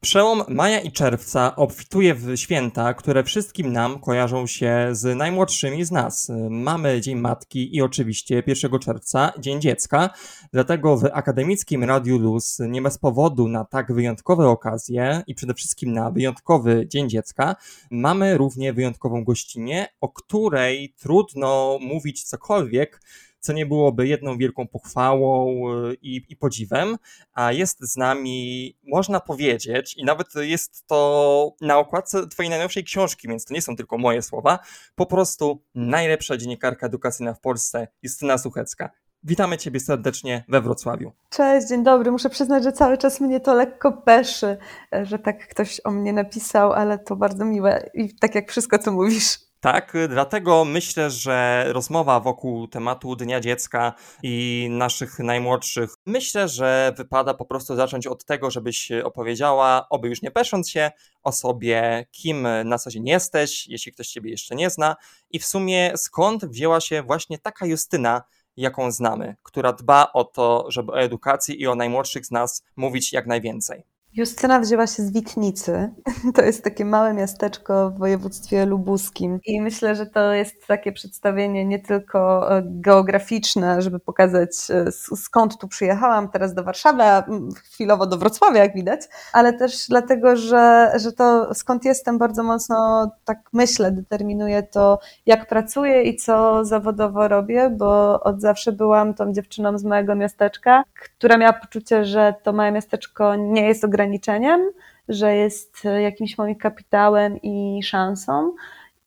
Przełom maja i czerwca obfituje w święta, które wszystkim nam kojarzą się z najmłodszymi z nas. Mamy Dzień Matki i oczywiście 1 czerwca Dzień Dziecka, dlatego w Akademickim Radiu Luz nie bez powodu na tak wyjątkowe okazje i przede wszystkim na wyjątkowy Dzień Dziecka mamy równie wyjątkową gościnę, o której trudno mówić cokolwiek, co nie byłoby jedną wielką pochwałą y, i, i podziwem, a jest z nami, można powiedzieć, i nawet jest to na okładce Twojej najnowszej książki, więc to nie są tylko moje słowa, po prostu najlepsza dziennikarka edukacyjna w Polsce, Justyna Suchecka. Witamy Ciebie serdecznie we Wrocławiu. Cześć, dzień dobry. Muszę przyznać, że cały czas mnie to lekko peszy, że tak ktoś o mnie napisał, ale to bardzo miłe i tak jak wszystko, co mówisz. Tak, dlatego myślę, że rozmowa wokół tematu Dnia Dziecka i naszych najmłodszych, myślę, że wypada po prostu zacząć od tego, żebyś opowiedziała, oby już nie pesząc się, o sobie, kim na co dzień jesteś, jeśli ktoś Ciebie jeszcze nie zna i w sumie skąd wzięła się właśnie taka Justyna, jaką znamy, która dba o to, żeby o edukacji i o najmłodszych z nas mówić jak najwięcej. Justyna wzięła się z Witnicy. To jest takie małe miasteczko w województwie lubuskim. I myślę, że to jest takie przedstawienie nie tylko e, geograficzne, żeby pokazać e, skąd tu przyjechałam, teraz do Warszawy, a chwilowo do Wrocławia, jak widać, ale też dlatego, że, że to skąd jestem bardzo mocno, tak myślę, determinuje to, jak pracuję i co zawodowo robię, bo od zawsze byłam tą dziewczyną z małego miasteczka, która miała poczucie, że to małe miasteczko nie jest ograniczone ograniczeniem, że jest e, jakimś moim kapitałem i szansą.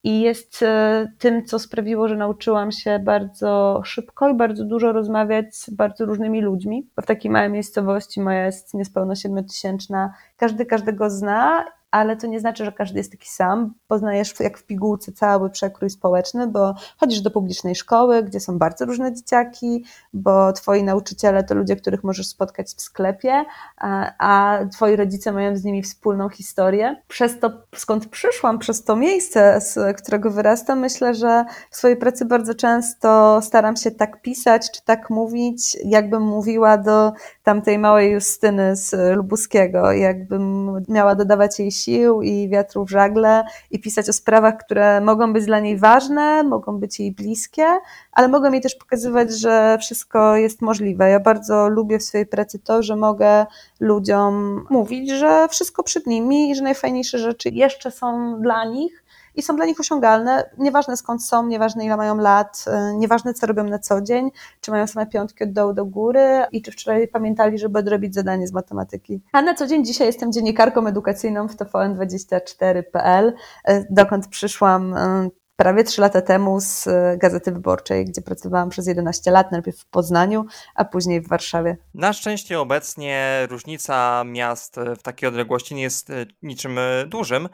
I jest e, tym, co sprawiło, że nauczyłam się bardzo szybko i bardzo dużo rozmawiać z bardzo różnymi ludźmi. Bo w takiej małej miejscowości moja jest niespełna siedmiotysięczna, każdy każdego zna ale to nie znaczy, że każdy jest taki sam. Poznajesz jak w pigułce cały przekrój społeczny, bo chodzisz do publicznej szkoły, gdzie są bardzo różne dzieciaki, bo twoi nauczyciele to ludzie, których możesz spotkać w sklepie, a, a twoi rodzice mają z nimi wspólną historię. Przez to, skąd przyszłam, przez to miejsce, z którego wyrastam, myślę, że w swojej pracy bardzo często staram się tak pisać, czy tak mówić, jakbym mówiła do tamtej małej Justyny z Lubuskiego, jakbym miała dodawać jej sił i wiatru w żagle i pisać o sprawach, które mogą być dla niej ważne, mogą być jej bliskie, ale mogą jej też pokazywać, że wszystko jest możliwe. Ja bardzo lubię w swojej pracy to, że mogę ludziom mówić, że wszystko przed nimi i że najfajniejsze rzeczy jeszcze są dla nich i są dla nich osiągalne, nieważne skąd są, nieważne ile mają lat, e, nieważne co robią na co dzień, czy mają same piątki od dołu do góry i czy wczoraj pamiętali, żeby odrobić zadanie z matematyki. A na co dzień dzisiaj jestem dziennikarką edukacyjną w tvn24.pl, e, dokąd przyszłam e, prawie trzy lata temu z Gazety Wyborczej, gdzie pracowałam przez 11 lat, najpierw w Poznaniu, a później w Warszawie. Na szczęście obecnie różnica miast w takiej odległości nie jest niczym dużym,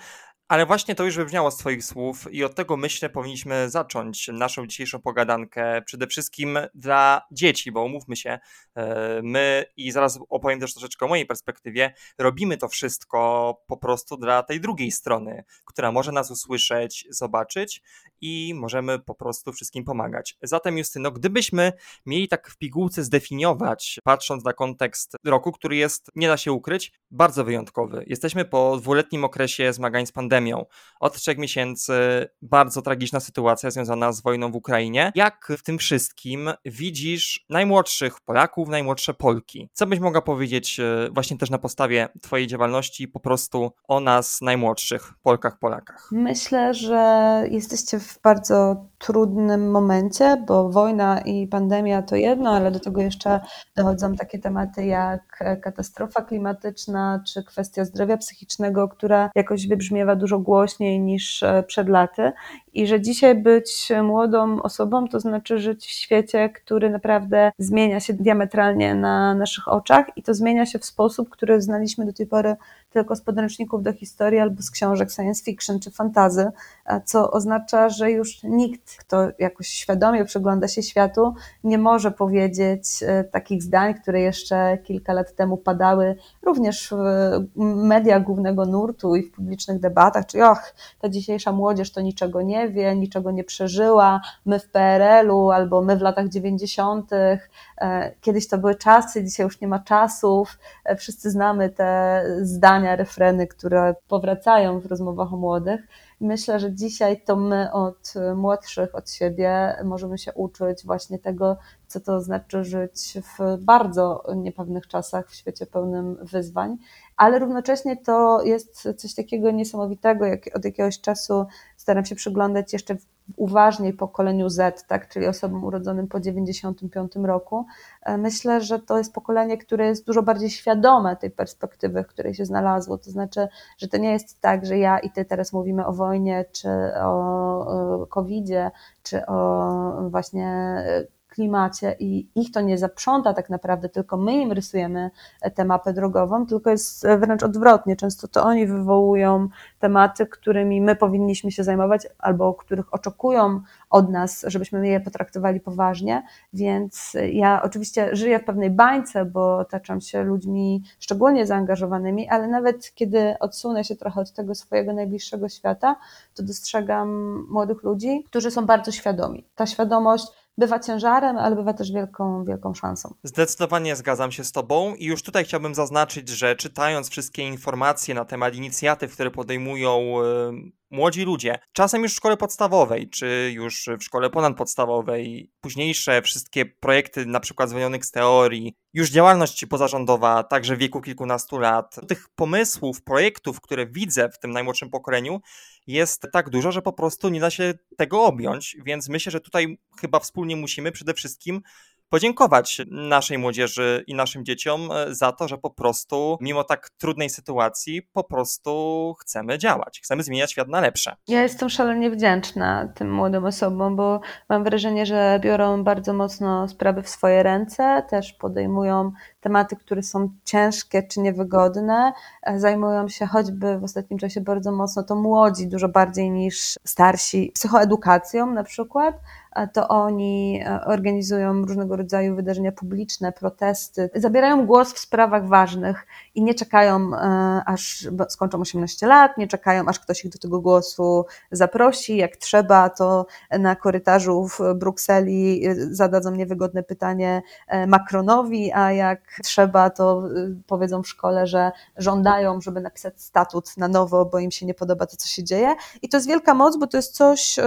ale właśnie to już wybrzmiało z Twoich słów i od tego myślę powinniśmy zacząć naszą dzisiejszą pogadankę. Przede wszystkim dla dzieci, bo umówmy się, e, my i zaraz opowiem też troszeczkę o mojej perspektywie, robimy to wszystko po prostu dla tej drugiej strony, która może nas usłyszeć, zobaczyć i możemy po prostu wszystkim pomagać. Zatem Justyno, gdybyśmy mieli tak w pigułce zdefiniować, patrząc na kontekst roku, który jest, nie da się ukryć, bardzo wyjątkowy. Jesteśmy po dwuletnim okresie zmagań z pandemią. Od trzech miesięcy bardzo tragiczna sytuacja związana z wojną w Ukrainie. Jak w tym wszystkim widzisz najmłodszych Polaków, najmłodsze Polki? Co byś mogła powiedzieć e, właśnie też na podstawie Twojej działalności po prostu o nas, najmłodszych Polkach, Polakach? Myślę, że jesteście w bardzo trudnym momencie, bo wojna i pandemia to jedno, ale do tego jeszcze dochodzą takie tematy jak katastrofa klimatyczna czy kwestia zdrowia psychicznego, która jakoś wybrzmiewa dużo głośniej niż e, przed laty. I że dzisiaj być młodą osobą to znaczy żyć w świecie, który naprawdę zmienia się diametralnie na naszych oczach i to zmienia się w sposób, który znaliśmy do tej pory tylko z podręczników do historii albo z książek science fiction czy fantazy, co oznacza, że już nikt, kto jakoś świadomie przygląda się światu, nie może powiedzieć e, takich zdań, które jeszcze kilka lat temu padały również w mediach głównego nurtu i w publicznych debatach, czyli och, ta dzisiejsza młodzież to niczego nie wie, niczego nie przeżyła, my w PRL-u albo my w latach 90. E, kiedyś to były czasy, dzisiaj już nie ma czasów. E, wszyscy znamy te zdania, refreny, które powracają w rozmowach o młodych. Myślę, że dzisiaj to my od młodszych od siebie możemy się uczyć właśnie tego, co to znaczy żyć w bardzo niepewnych czasach, w świecie pełnym wyzwań, ale równocześnie to jest coś takiego niesamowitego, jak od jakiegoś czasu staram się przyglądać jeszcze uważniej pokoleniu Z, tak, czyli osobom urodzonym po 95 roku. E, myślę, że to jest pokolenie, które jest dużo bardziej świadome tej perspektywy, w której się znalazło. To znaczy, że to nie jest tak, że ja i ty teraz mówimy o wojnie, czy o COVID-zie, czy o właśnie klimacie i ich to nie zaprząta tak naprawdę, tylko my im rysujemy tę mapę drogową, tylko jest wręcz odwrotnie. Często to oni wywołują tematy, którymi my powinniśmy się zajmować albo których oczekują od nas, żebyśmy je potraktowali poważnie. Więc ja oczywiście żyję w pewnej bańce, bo otaczam się ludźmi szczególnie zaangażowanymi, ale nawet kiedy odsunę się trochę od tego swojego najbliższego świata, to dostrzegam młodych ludzi, którzy są bardzo świadomi. Ta świadomość bywa ciężarem, ale bywa też wielką, wielką szansą. Zdecydowanie zgadzam się z Tobą i już tutaj chciałbym zaznaczyć, że czytając wszystkie informacje na temat inicjatyw, które podejmują młodzi ludzie, czasem już w szkole podstawowej, czy już w szkole ponadpodstawowej, późniejsze wszystkie projekty, na przykład zwolnionych z teorii, już działalność pozarządowa, także w wieku kilkunastu lat. Tych pomysłów, projektów, które widzę w tym najmłodszym pokoleniu, jest tak dużo, że po prostu nie da się tego objąć, więc myślę, że tutaj chyba wspólnie musimy przede wszystkim podziękować naszej młodzieży i naszym dzieciom e, za to, że po prostu, mimo tak trudnej sytuacji, po prostu chcemy działać, chcemy zmieniać świat na lepsze. Ja jestem szalenie wdzięczna tym młodym osobom, bo mam wrażenie, że biorą bardzo mocno sprawy w swoje ręce, też podejmują tematy, które są ciężkie czy niewygodne. Zajmują się choćby w ostatnim czasie bardzo mocno to młodzi, dużo bardziej niż starsi, psychoedukacją na przykład to oni e, organizują różnego rodzaju wydarzenia publiczne, protesty, zabierają głos w sprawach ważnych i nie czekają, e, aż skończą 18 lat, nie czekają, aż ktoś ich do tego głosu zaprosi. Jak trzeba, to na korytarzu w Brukseli e, zadadzą niewygodne pytanie Macronowi, a jak trzeba, to powiedzą w szkole, że żądają, żeby napisać statut na nowo, bo im się nie podoba to, co się dzieje. I to jest wielka moc, bo to jest coś,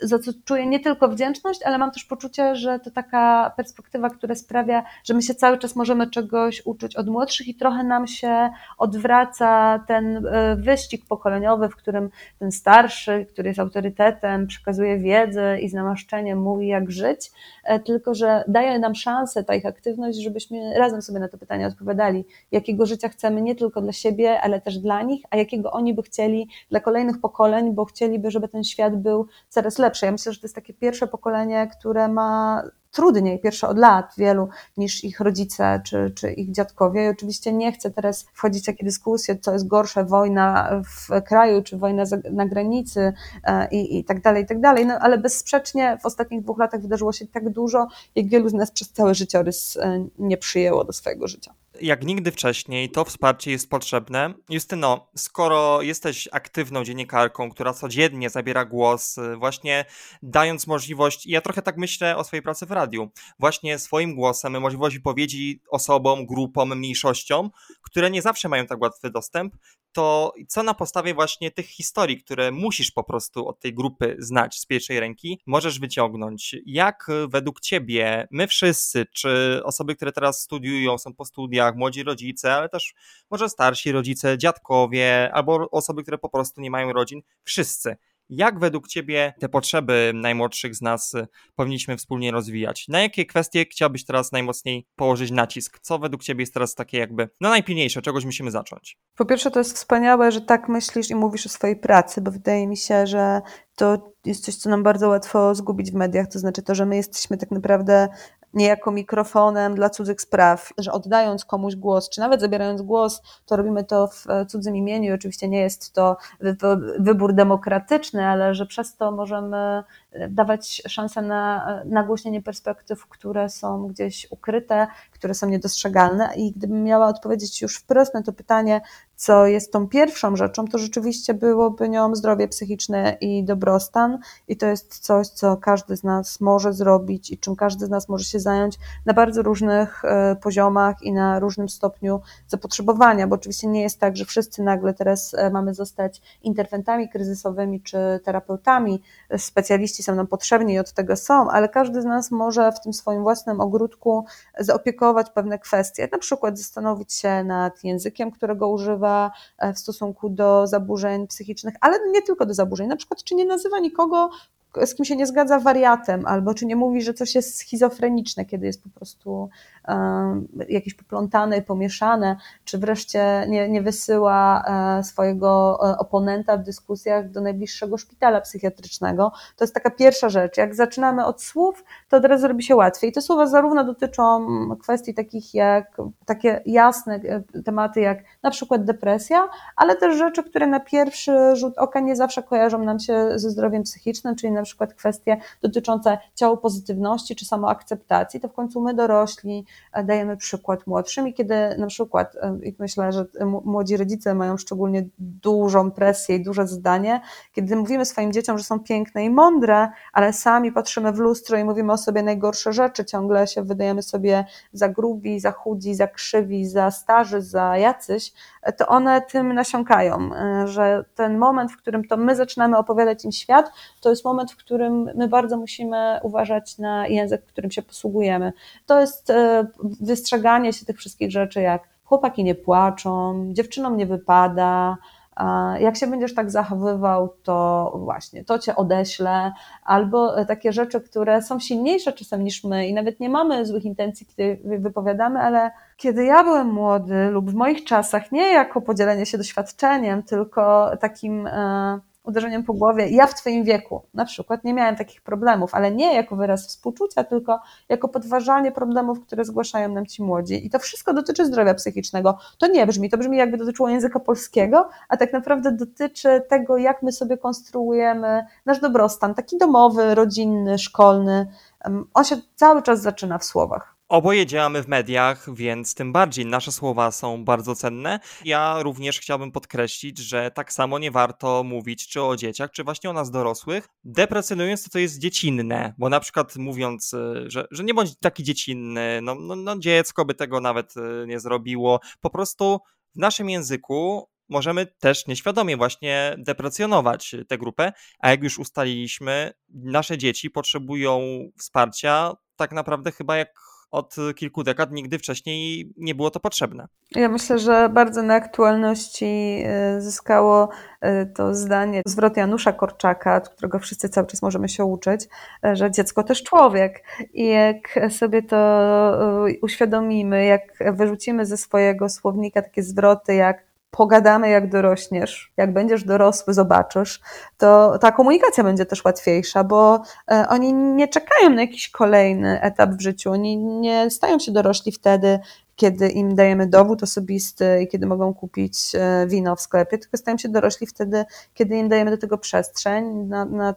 za co czuję nie tylko wdzięczność, ale mam też poczucie, że to taka perspektywa, która sprawia, że my się cały czas możemy czegoś uczyć od młodszych i trochę nam się odwraca ten e, wyścig pokoleniowy, w którym ten starszy, który jest autorytetem, przekazuje wiedzę i z namaszczeniem mówi, jak żyć, e, tylko że daje nam szansę, ta ich aktywność, żebyśmy razem sobie na to pytanie odpowiadali, jakiego życia chcemy nie tylko dla siebie, ale też dla nich, a jakiego oni by chcieli dla kolejnych pokoleń, bo chcieliby, żeby ten świat był coraz lepszy lepsze. Ja myślę, że to jest takie pierwsze pokolenie, które ma trudniej, pierwsze od lat wielu, niż ich rodzice czy, czy ich dziadkowie. I oczywiście nie chcę teraz wchodzić w takie dyskusje, co jest gorsze, wojna w kraju, czy wojna na granicy e, i, i tak dalej, i tak dalej. No, ale bezsprzecznie w ostatnich dwóch latach wydarzyło się tak dużo, jak wielu z nas przez cały życiorys e, nie przyjęło do swojego życia jak nigdy wcześniej to wsparcie jest potrzebne. Justyno, skoro jesteś aktywną dziennikarką, która codziennie zabiera głos, y, właśnie dając możliwość, ja trochę tak myślę o swojej pracy w radiu, właśnie swoim głosem, możliwość wypowiedzi osobom, grupom, mniejszościom, które nie zawsze mają tak łatwy dostęp, to co na podstawie właśnie tych historii, które musisz po prostu od tej grupy znać z pierwszej ręki, możesz wyciągnąć? Jak według ciebie my wszyscy, czy osoby, które teraz studiują, są po studiach, młodzi rodzice, ale też może starsi rodzice, dziadkowie, albo osoby, które po prostu nie mają rodzin, wszyscy jak według Ciebie te potrzeby najmłodszych z nas y, powinniśmy wspólnie rozwijać? Na jakie kwestie chciałbyś teraz najmocniej położyć nacisk? Co według Ciebie jest teraz takie jakby no najpilniejsze, czegoś musimy zacząć? Po pierwsze to jest wspaniałe, że tak myślisz i mówisz o swojej pracy, bo wydaje mi się, że to jest coś, co nam bardzo łatwo zgubić w mediach, to znaczy to, że my jesteśmy tak naprawdę niejako mikrofonem dla cudzych spraw, że oddając komuś głos, czy nawet zabierając głos, to robimy to w cudzym imieniu. Oczywiście nie jest to wybór demokratyczny, ale że przez to możemy dawać szansę na nagłośnienie perspektyw, które są gdzieś ukryte, które są niedostrzegalne. I gdybym miała odpowiedzieć już wprost na to pytanie, co jest tą pierwszą rzeczą, to rzeczywiście byłoby nią zdrowie psychiczne i dobrostan. I to jest coś, co każdy z nas może zrobić i czym każdy z nas może się zająć na bardzo różnych e, poziomach i na różnym stopniu zapotrzebowania, bo oczywiście nie jest tak, że wszyscy nagle teraz e, mamy zostać interwentami kryzysowymi czy terapeutami. Specjaliści są nam potrzebni i od tego są, ale każdy z nas może w tym swoim własnym ogródku zaopiekować pewne kwestie, na przykład zastanowić się nad językiem, którego używa, E, w stosunku do zaburzeń psychicznych, ale nie tylko do zaburzeń. Na przykład, czy nie nazywa nikogo z kim się nie zgadza wariatem, albo czy nie mówi, że coś jest schizofreniczne, kiedy jest po prostu um, jakieś poplątane, pomieszane, czy wreszcie nie, nie wysyła e, swojego e, oponenta w dyskusjach do najbliższego szpitala psychiatrycznego. To jest taka pierwsza rzecz. Jak zaczynamy od słów, to od razu robi się łatwiej. I te słowa zarówno dotyczą kwestii takich jak takie jasne e, tematy, jak na przykład depresja, ale też rzeczy, które na pierwszy rzut oka nie zawsze kojarzą nam się ze zdrowiem psychicznym, czyli na przykład kwestie dotyczące ciało pozytywności czy samoakceptacji, to w końcu my dorośli e, dajemy przykład młodszym i kiedy na przykład, e, myślę, że młodzi rodzice mają szczególnie dużą presję i duże zdanie, kiedy mówimy swoim dzieciom, że są piękne i mądre, ale sami patrzymy w lustro i mówimy o sobie najgorsze rzeczy, ciągle się wydajemy sobie za grubi, za chudzi, za krzywi, za starzy, za jacyś, to one tym nasiąkają, że ten moment, w którym to my zaczynamy opowiadać im świat, to jest moment, w którym my bardzo musimy uważać na język, którym się posługujemy. To jest e, wystrzeganie się tych wszystkich rzeczy, jak chłopaki nie płaczą, dziewczynom nie wypada, jak się będziesz tak zachowywał, to właśnie to cię odeślę, albo e, takie rzeczy, które są silniejsze czasem niż my i nawet nie mamy złych intencji, kiedy wypowiadamy, ale kiedy ja byłem młody lub w moich czasach, nie jako podzielenie się doświadczeniem, tylko takim e, uderzeniem po głowie. Ja w Twoim wieku na przykład nie miałem takich problemów, ale nie jako wyraz współczucia, tylko jako podważanie problemów, które zgłaszają nam ci młodzi. I to wszystko dotyczy zdrowia psychicznego. To nie brzmi, to brzmi jakby dotyczyło języka polskiego, a tak naprawdę dotyczy tego, jak my sobie konstruujemy nasz dobrostan, taki domowy, rodzinny, szkolny. On się cały czas zaczyna w słowach. Oboje działamy w mediach, więc tym bardziej nasze słowa są bardzo cenne. Ja również chciałbym podkreślić, że tak samo nie warto mówić czy o dzieciach, czy właśnie o nas dorosłych, deprecjonując to, co jest dziecinne, bo na przykład mówiąc, y, że, że nie bądź taki dziecinny, no, no, no dziecko by tego nawet y, nie zrobiło. Po prostu w naszym języku możemy też nieświadomie właśnie deprecjonować tę grupę, a jak już ustaliliśmy, nasze dzieci potrzebują wsparcia tak naprawdę chyba jak od kilku dekad nigdy wcześniej nie było to potrzebne. Ja myślę, że bardzo na aktualności e, zyskało e, to zdanie, zwrot Janusza Korczaka, od którego wszyscy cały czas możemy się uczyć, e, że dziecko też człowiek. I jak sobie to uświadomimy, jak wyrzucimy ze swojego słownika takie zwroty jak pogadamy jak dorośniesz, jak będziesz dorosły, zobaczysz, to ta komunikacja będzie też łatwiejsza, bo e, oni nie czekają na jakiś kolejny etap w życiu, oni nie stają się dorośli wtedy, kiedy im dajemy dowód osobisty i kiedy mogą kupić e, wino w sklepie, tylko stają się dorośli wtedy, kiedy im dajemy do tego przestrzeń, na, na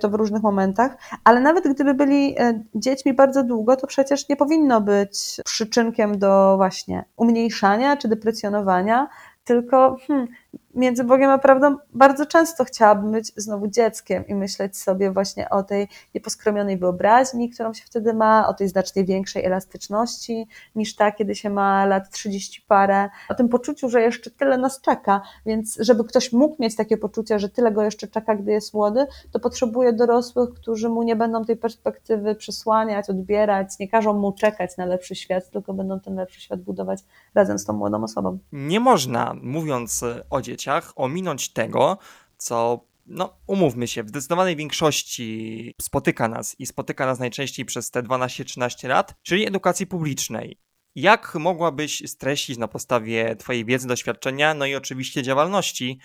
to w różnych momentach, ale nawet gdyby byli e, dziećmi bardzo długo, to przecież nie powinno być przyczynkiem do właśnie umniejszania czy deprecjonowania, tylko hmm, między Bogiem a prawdą bardzo często chciałabym być znowu dzieckiem i myśleć sobie właśnie o tej nieposkromionej wyobraźni, którą się wtedy ma, o tej znacznie większej elastyczności niż ta, kiedy się ma lat 30 parę, o tym poczuciu, że jeszcze tyle nas czeka, więc żeby ktoś mógł mieć takie poczucie, że tyle go jeszcze czeka, gdy jest młody, to potrzebuje dorosłych, którzy mu nie będą tej perspektywy przesłaniać, odbierać, nie każą mu czekać na lepszy świat, tylko będą ten lepszy świat budować razem z tą młodą osobą. Nie można, mówiąc o dzieciach, ominąć tego, co no, umówmy się, w zdecydowanej większości spotyka nas i spotyka nas najczęściej przez te 12-13 lat, czyli edukacji publicznej. Jak mogłabyś streścić na podstawie Twojej wiedzy, doświadczenia, no i oczywiście działalności,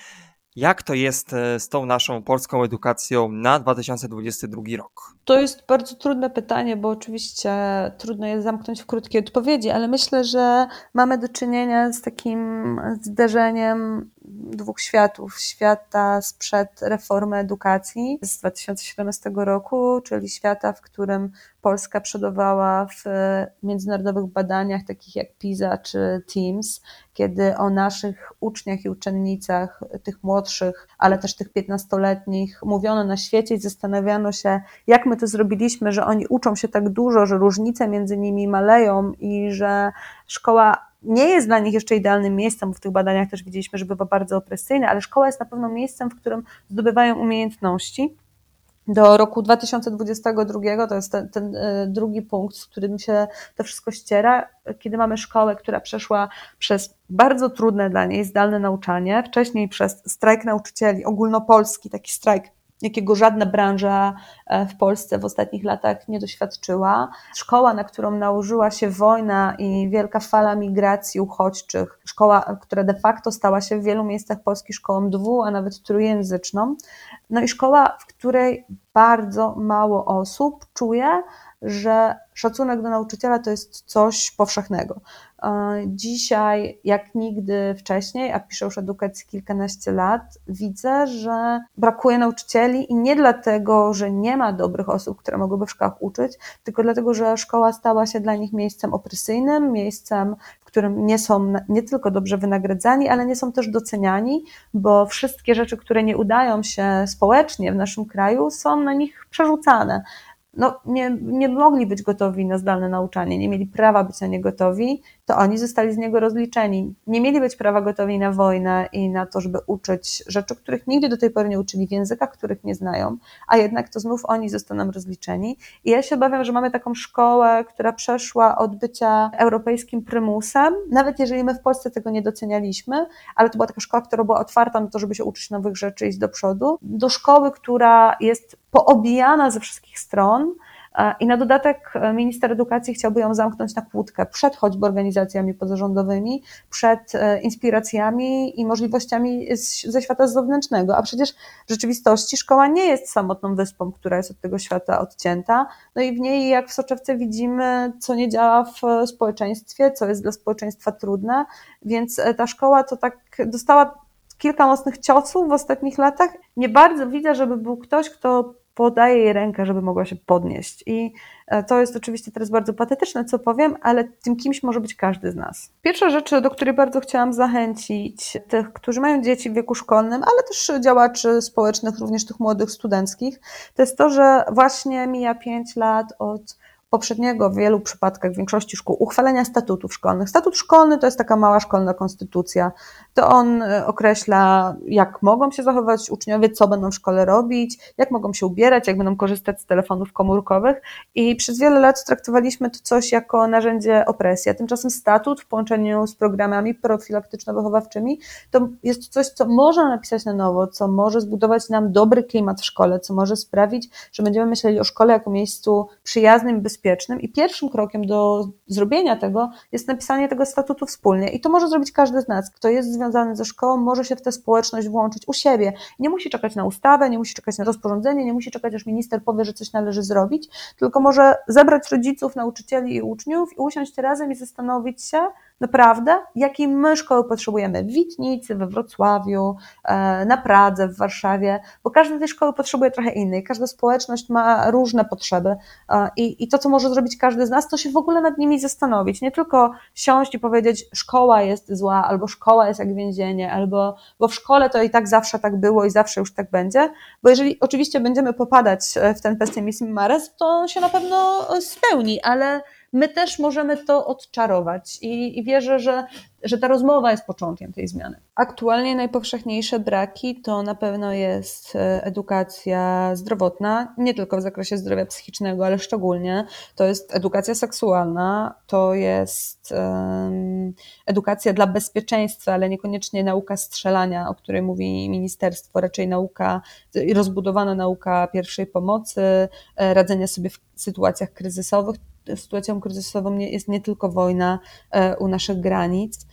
Jak to jest e, z tą naszą polską edukacją na 2022 rok? To jest bardzo trudne pytanie, bo oczywiście trudno jest zamknąć w krótkiej odpowiedzi, ale myślę, że mamy do czynienia z takim zderzeniem dwóch światów. Świata sprzed reformy edukacji z 2017 roku, czyli świata, w którym Polska przodowała w międzynarodowych badaniach takich jak PISA czy TEAMS, kiedy o naszych uczniach i uczennicach, tych młodszych, ale też tych 15-letnich, mówiono na świecie i zastanawiano się, jak my to zrobiliśmy, że oni uczą się tak dużo, że różnice między nimi maleją i że szkoła nie jest dla nich jeszcze idealnym miejscem, bo w tych badaniach też widzieliśmy, że bywa bardzo opresyjne, ale szkoła jest na pewno miejscem, w którym zdobywają umiejętności. Do roku 2022 to jest ten, ten e, drugi punkt, z którym się to wszystko ściera, kiedy mamy szkołę, która przeszła przez bardzo trudne dla niej zdalne nauczanie, wcześniej przez strajk nauczycieli, ogólnopolski taki strajk jakiego żadna branża e, w Polsce w ostatnich latach nie doświadczyła. Szkoła, na którą nałożyła się wojna i wielka fala migracji uchodźczych, szkoła, która de facto stała się w wielu miejscach Polski szkołą dwu, a nawet trójjęzyczną. No i szkoła, w której bardzo mało osób czuje, że szacunek do nauczyciela to jest coś powszechnego. E, dzisiaj, jak nigdy wcześniej, a piszę już edukacji kilkanaście lat, widzę, że brakuje nauczycieli i nie dlatego, że nie ma dobrych osób, które mogłyby w szkołach uczyć, tylko dlatego, że szkoła stała się dla nich miejscem opresyjnym, miejscem, którym nie są nie tylko dobrze wynagradzani, ale nie są też doceniani, bo wszystkie rzeczy, które nie udają się społecznie w naszym kraju, są na nich przerzucane. No, nie, nie mogli być gotowi na zdalne nauczanie, nie mieli prawa być na nie gotowi, to oni zostali z niego rozliczeni. Nie mieli być prawa gotowi na wojnę i na to, żeby uczyć rzeczy, których nigdy do tej pory nie uczyli, w językach, których nie znają, a jednak to znów oni zostaną rozliczeni. I ja się obawiam, że mamy taką szkołę, która przeszła od bycia europejskim prymusem, nawet jeżeli my w Polsce tego nie docenialiśmy, ale to była taka szkoła, która była otwarta na to, żeby się uczyć nowych rzeczy iść do przodu, do szkoły, która jest poobijana ze wszystkich stron, i na dodatek e, minister edukacji chciałby ją zamknąć na kłódkę przed choćby organizacjami pozarządowymi, przed e, inspiracjami i możliwościami ze świata zewnętrznego. A przecież w rzeczywistości szkoła nie jest samotną wyspą, która jest od tego świata odcięta. No i w niej, jak w soczewce, widzimy, co nie działa w społeczeństwie, co jest dla społeczeństwa trudne. Więc ta szkoła to tak dostała kilka mocnych ciosów w ostatnich latach. Nie bardzo widzę, żeby był ktoś, kto podaje jej rękę, żeby mogła się podnieść. I e, to jest oczywiście teraz bardzo patetyczne, co powiem, ale tym kimś może być każdy z nas. Pierwsza rzecz, do której bardzo chciałam zachęcić tych, którzy mają dzieci w wieku szkolnym, ale też działaczy społecznych, również tych młodych studenckich, to jest to, że właśnie mija 5 lat od poprzedniego w wielu przypadkach, w większości szkół, uchwalenia statutów szkolnych. Statut szkolny to jest taka mała szkolna konstytucja. To on e, określa, jak mogą się zachować uczniowie, co będą w szkole robić, jak mogą się ubierać, jak będą korzystać z telefonów komórkowych. I przez wiele lat traktowaliśmy to coś jako narzędzie opresji. A tymczasem statut w połączeniu z programami profilaktyczno-wychowawczymi to jest coś, co można napisać na nowo, co może zbudować nam dobry klimat w szkole, co może sprawić, że będziemy myśleli o szkole jako miejscu przyjaznym, bezpiecznym, bezpiecznym i pierwszym krokiem do zrobienia tego jest napisanie tego statutu wspólnie. I to może zrobić każdy z nas, kto jest związany ze szkołą, może się w tę społeczność włączyć u siebie. Nie musi czekać na ustawę, nie musi czekać na rozporządzenie, nie musi czekać, aż minister powie, że coś należy zrobić, tylko może zebrać rodziców, nauczycieli i uczniów i usiąść razem i zastanowić się, naprawdę, jakiej my szkoły potrzebujemy w Witnicy, we Wrocławiu, e, na Pradze, w Warszawie, bo każda tej szkoły potrzebuje trochę innej, każda społeczność ma różne potrzeby e, i, i to, co może zrobić każdy z nas, to się w ogóle nad nimi zastanowić, nie tylko siąść i powiedzieć, szkoła jest zła, albo szkoła jest jak więzienie, albo bo w szkole to i tak zawsze tak było i zawsze już tak będzie, bo jeżeli oczywiście będziemy popadać e, w ten pesymizm mares, to się na pewno spełni, ale my też możemy to odczarować i, i wierzę, że, że ta rozmowa jest początkiem tej zmiany. Aktualnie najpowszechniejsze braki to na pewno jest e, edukacja zdrowotna, nie tylko w zakresie zdrowia psychicznego, ale szczególnie to jest edukacja seksualna, to jest um, edukacja dla bezpieczeństwa, ale niekoniecznie nauka strzelania, o której mówi ministerstwo, raczej nauka, rozbudowana nauka pierwszej pomocy, e, radzenia sobie w sytuacjach kryzysowych sytuacją kryzysową jest nie tylko wojna e, u naszych granic,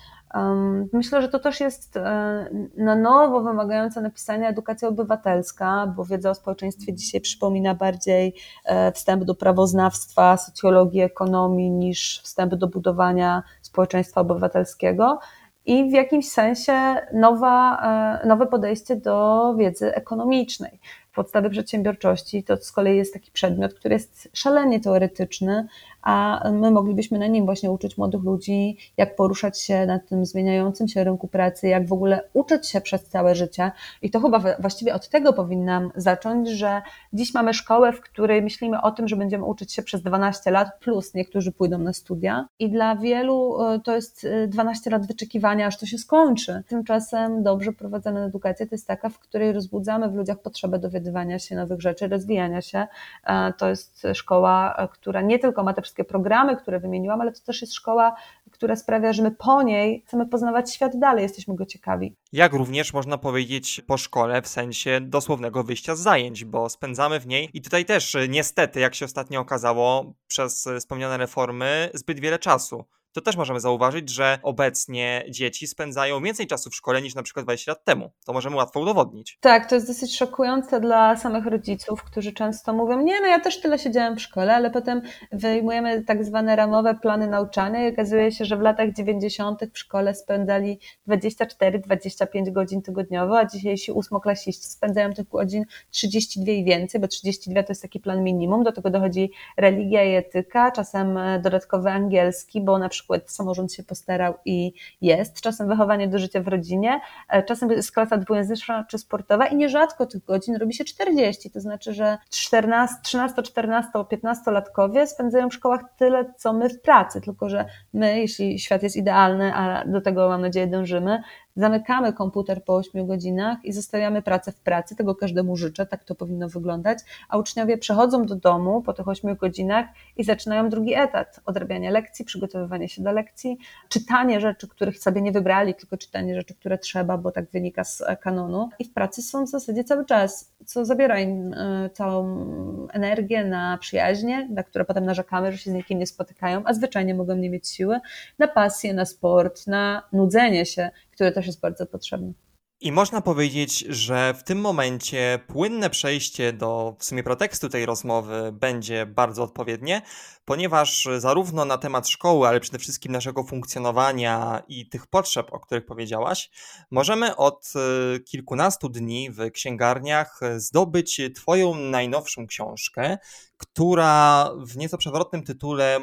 Myślę, że to też jest e, na nowo wymagająca napisania edukacja obywatelska, bo wiedza o społeczeństwie dzisiaj przypomina bardziej e, wstęp do prawoznawstwa, socjologii, ekonomii niż wstęp do budowania społeczeństwa obywatelskiego. I w jakimś sensie nowa, nowe podejście do wiedzy ekonomicznej podstawy przedsiębiorczości, to z kolei jest taki przedmiot, który jest szalenie teoretyczny, a my moglibyśmy na nim właśnie uczyć młodych ludzi, jak poruszać się na tym zmieniającym się rynku pracy, jak w ogóle uczyć się przez całe życie. I to chyba właściwie od tego powinnam zacząć, że dziś mamy szkołę, w której myślimy o tym, że będziemy uczyć się przez 12 lat, plus niektórzy pójdą na studia. I dla wielu e, to jest 12 e, lat wyczekiwania, aż to się skończy. Tymczasem dobrze prowadzona edukacja to jest taka, w której rozbudzamy w ludziach potrzebę dowiadywania się nowych rzeczy, rozwijania się. E, to jest szkoła, która nie tylko ma te wszystkie programy, które wymieniłam, ale to też jest szkoła, która sprawia, że my po niej chcemy poznawać świat dalej, jesteśmy go ciekawi. Jak również można powiedzieć po szkole w sensie dosłownego wyjścia z zajęć, bo spędzamy w niej i tutaj też niestety, jak się ostatnio okazało, przez wspomniane reformy zbyt wiele czasu to też możemy zauważyć, że obecnie dzieci spędzają więcej czasu w szkole niż na przykład 20 lat temu. To możemy łatwo udowodnić. Tak, to jest dosyć szokujące dla samych rodziców, którzy często mówią: Nie, no ja też tyle siedziałem w szkole, ale potem wyjmujemy tak zwane ramowe plany nauczania i okazuje się, że w latach 90. w szkole spędzali 24-25 godzin tygodniowo, a dzisiejsi ósmoklasiści spędzają tych godzin 32 i więcej, bo 32 to jest taki plan minimum. Do tego dochodzi religia i etyka, czasem dodatkowy angielski, bo na przykład przykład samorząd się postarał i jest, czasem wychowanie do życia w rodzinie, e, czasem jest klasa dwujęzyczna czy sportowa i nierzadko tych godzin robi się 40, to znaczy, że 14, 13, 14, 15-latkowie spędzają w szkołach tyle, co my w pracy, tylko że my, jeśli świat jest idealny, a do tego mam nadzieję dążymy, zamykamy komputer po 8 godzinach i zostawiamy pracę w pracy. Tego każdemu życzę, tak to powinno wyglądać. A uczniowie przechodzą do domu po tych 8 godzinach i zaczynają drugi etat odrabiania lekcji, przygotowywanie się do lekcji, czytanie rzeczy, których sobie nie wybrali, tylko czytanie rzeczy, które trzeba, bo tak wynika z kanonu. I w pracy są w zasadzie cały czas, co zabiera im e, całą energię na przyjaźnie, na które potem narzekamy, że się z nikim nie spotykają, a zwyczajnie mogą nie mieć siły, na pasję, na sport, na nudzenie się które też jest bardzo potrzebne. I można powiedzieć, że w tym momencie płynne przejście do w sumie pretekstu tej rozmowy będzie bardzo odpowiednie, ponieważ zarówno na temat szkoły, ale przede wszystkim naszego funkcjonowania i tych potrzeb, o których powiedziałaś, możemy od e, kilkunastu dni w księgarniach zdobyć Twoją najnowszą książkę, która w nieco przewrotnym tytule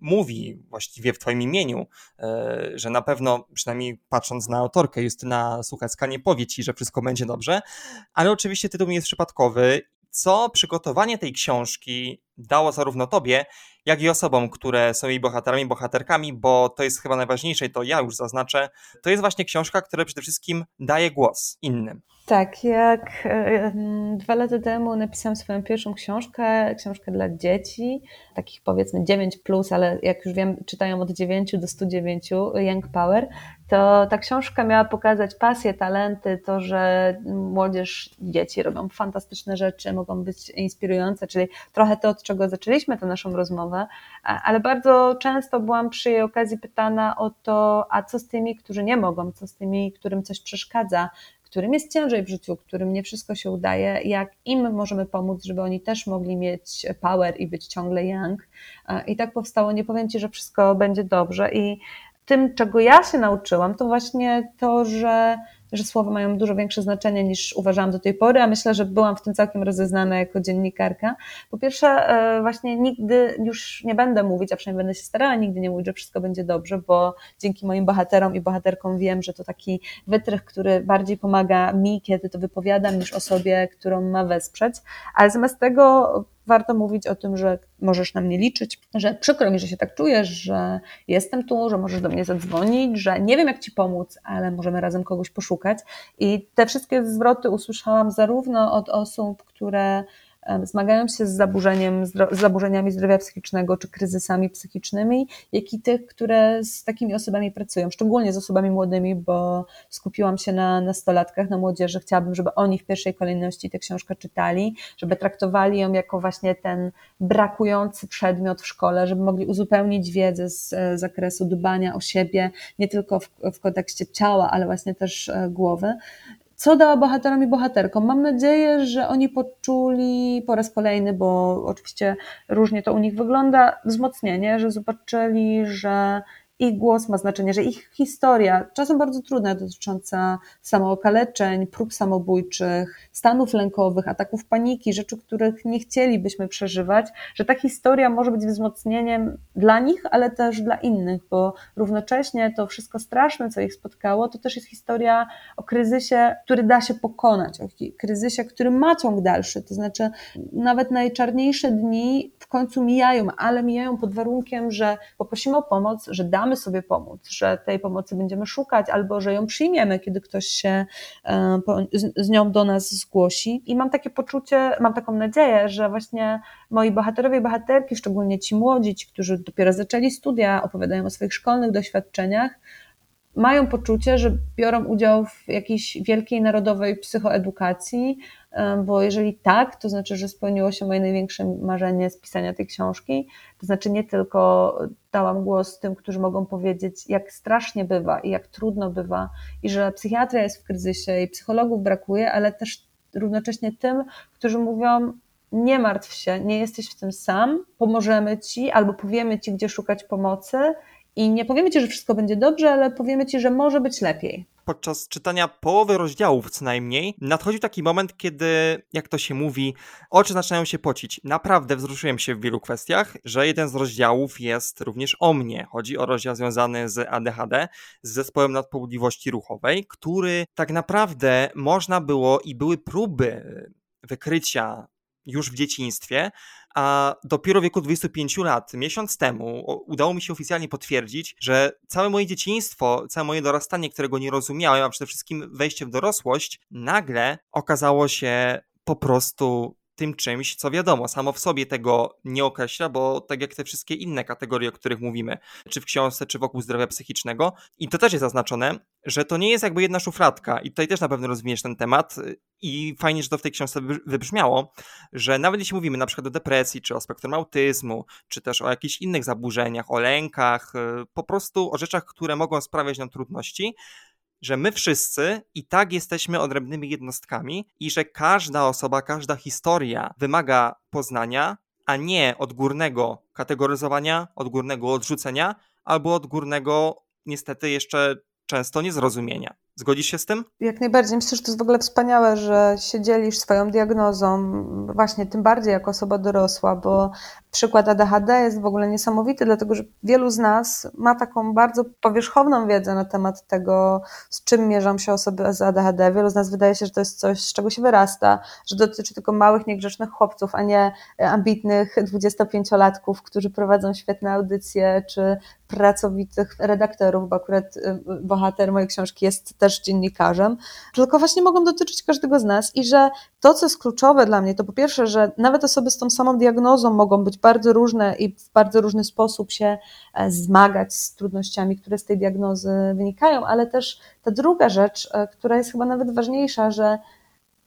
mówi właściwie w Twoim imieniu, e, że na pewno, przynajmniej patrząc na autorkę, Justyna Słuchacka nie powie Ci, że wszystko będzie dobrze, ale oczywiście tytuł nie jest przypadkowy. Co przygotowanie tej książki dało zarówno Tobie, jak i osobom, które są jej bohaterami, bohaterkami, bo to jest chyba najważniejsze i to ja już zaznaczę. To jest właśnie książka, która przede wszystkim daje głos innym. Tak, jak e, dwa lata temu napisałam swoją pierwszą książkę, książkę dla dzieci, takich powiedzmy 9, plus, ale jak już wiem, czytają od 9 do 109, Young Power, to ta książka miała pokazać pasję, talenty, to, że młodzież, dzieci robią fantastyczne rzeczy, mogą być inspirujące, czyli trochę to, od czego zaczęliśmy tę naszą rozmowę, ale bardzo często byłam przy jej okazji pytana o to, a co z tymi, którzy nie mogą, co z tymi, którym coś przeszkadza, którym jest ciężej w życiu, którym nie wszystko się udaje, jak im możemy pomóc, żeby oni też mogli mieć power i być ciągle young. I tak powstało, nie powiem Ci, że wszystko będzie dobrze. I tym, czego ja się nauczyłam, to właśnie to, że że słowa mają dużo większe znaczenie niż uważałam do tej pory, a myślę, że byłam w tym całkiem rozeznana jako dziennikarka. Po pierwsze, e, właśnie nigdy już nie będę mówić, a przynajmniej będę się starała nigdy nie mówić, że wszystko będzie dobrze, bo dzięki moim bohaterom i bohaterkom wiem, że to taki wytrych, który bardziej pomaga mi, kiedy to wypowiadam, niż osobie, którą ma wesprzeć. Ale zamiast tego warto mówić o tym, że możesz na mnie liczyć, że przykro mi, że się tak czujesz, że jestem tu, że możesz do mnie zadzwonić, że nie wiem jak ci pomóc, ale możemy razem kogoś poszukać. I te wszystkie zwroty usłyszałam zarówno od osób, które zmagają się z, zaburzeniem, z zaburzeniami zdrowia psychicznego czy kryzysami psychicznymi, jak i tych, które z takimi osobami pracują, szczególnie z osobami młodymi, bo skupiłam się na nastolatkach, na młodzieży. Chciałabym, żeby oni w pierwszej kolejności tę książkę czytali, żeby traktowali ją jako właśnie ten brakujący przedmiot w szkole, żeby mogli uzupełnić wiedzę z e, zakresu dbania o siebie, nie tylko w, w kontekście ciała, ale właśnie też e, głowy co dała bohaterom i bohaterkom. Mam nadzieję, że oni poczuli po raz kolejny, bo oczywiście różnie to u nich wygląda, wzmocnienie, że zobaczyli, że ich głos ma znaczenie, że ich historia, czasem bardzo trudna, dotycząca samookaleczeń, prób samobójczych, stanów lękowych, ataków paniki, rzeczy, których nie chcielibyśmy przeżywać, że ta historia może być wzmocnieniem dla nich, ale też dla innych, bo równocześnie to wszystko straszne, co ich spotkało, to też jest historia o kryzysie, który da się pokonać, o kryzysie, który ma ciąg dalszy, to znaczy nawet najczarniejsze dni w końcu mijają, ale mijają pod warunkiem, że poprosimy o pomoc, że damy sobie pomóc, że tej pomocy będziemy szukać albo że ją przyjmiemy, kiedy ktoś się e, z nią do nas zgłosi. I mam takie poczucie, mam taką nadzieję, że właśnie moi bohaterowie i bohaterki, szczególnie ci młodzi, ci, którzy dopiero zaczęli studia, opowiadają o swoich szkolnych doświadczeniach, mają poczucie, że biorą udział w jakiejś wielkiej narodowej psychoedukacji, bo jeżeli tak, to znaczy, że spełniło się moje największe marzenie z pisania tej książki. To znaczy, nie tylko dałam głos tym, którzy mogą powiedzieć, jak strasznie bywa i jak trudno bywa, i że psychiatria jest w kryzysie i psychologów brakuje, ale też równocześnie tym, którzy mówią, nie martw się, nie jesteś w tym sam, pomożemy ci albo powiemy ci, gdzie szukać pomocy i nie powiemy ci, że wszystko będzie dobrze, ale powiemy ci, że może być lepiej. Podczas czytania połowy rozdziałów co najmniej nadchodził taki moment, kiedy, jak to się mówi, oczy zaczynają się pocić. Naprawdę wzruszyłem się w wielu kwestiach, że jeden z rozdziałów jest również o mnie. Chodzi o rozdział związany z ADHD, z zespołem nadpobudliwości ruchowej, który tak naprawdę można było i były próby wykrycia już w dzieciństwie, a dopiero w wieku 25 lat, miesiąc temu, udało mi się oficjalnie potwierdzić, że całe moje dzieciństwo, całe moje dorastanie, którego nie rozumiałem, a przede wszystkim wejście w dorosłość, nagle okazało się po prostu tym czymś, co wiadomo, samo w sobie tego nie określa, bo tak jak te wszystkie inne kategorie, o których mówimy, czy w książce, czy wokół zdrowia psychicznego, i to też jest zaznaczone, że to nie jest jakby jedna szufladka, i tutaj też na pewno rozwiniesz ten temat, i fajnie, że to w tej książce wybrzmiało, że nawet jeśli mówimy na przykład o depresji, czy o spektrum autyzmu, czy też o jakichś innych zaburzeniach, o lękach, y, po prostu o rzeczach, które mogą sprawiać nam trudności, że my wszyscy i tak jesteśmy odrębnymi jednostkami i że każda osoba, każda historia wymaga poznania, a nie odgórnego kategoryzowania, odgórnego odrzucenia albo odgórnego, niestety, jeszcze często niezrozumienia. Zgodzisz się z tym? Jak najbardziej. Myślę, że to jest w ogóle wspaniałe, że się dzielisz swoją diagnozą, właśnie tym bardziej jako osoba dorosła, bo przykład ADHD jest w ogóle niesamowity, dlatego że wielu z nas ma taką bardzo powierzchowną wiedzę na temat tego, z czym mierzą się osoby z ADHD. Wielu z nas wydaje się, że to jest coś, z czego się wyrasta, że dotyczy tylko małych, niegrzecznych chłopców, a nie ambitnych 25-latków, którzy prowadzą świetne audycje, czy pracowitych redaktorów, bo akurat y, bohater mojej książki jest też dziennikarzem, tylko właśnie mogą dotyczyć każdego z nas i że to, co jest kluczowe dla mnie, to po pierwsze, że nawet osoby z tą samą diagnozą mogą być bardzo różne i w bardzo różny sposób się e, zmagać z trudnościami, które z tej diagnozy wynikają, ale też ta druga rzecz, e, która jest chyba nawet ważniejsza, że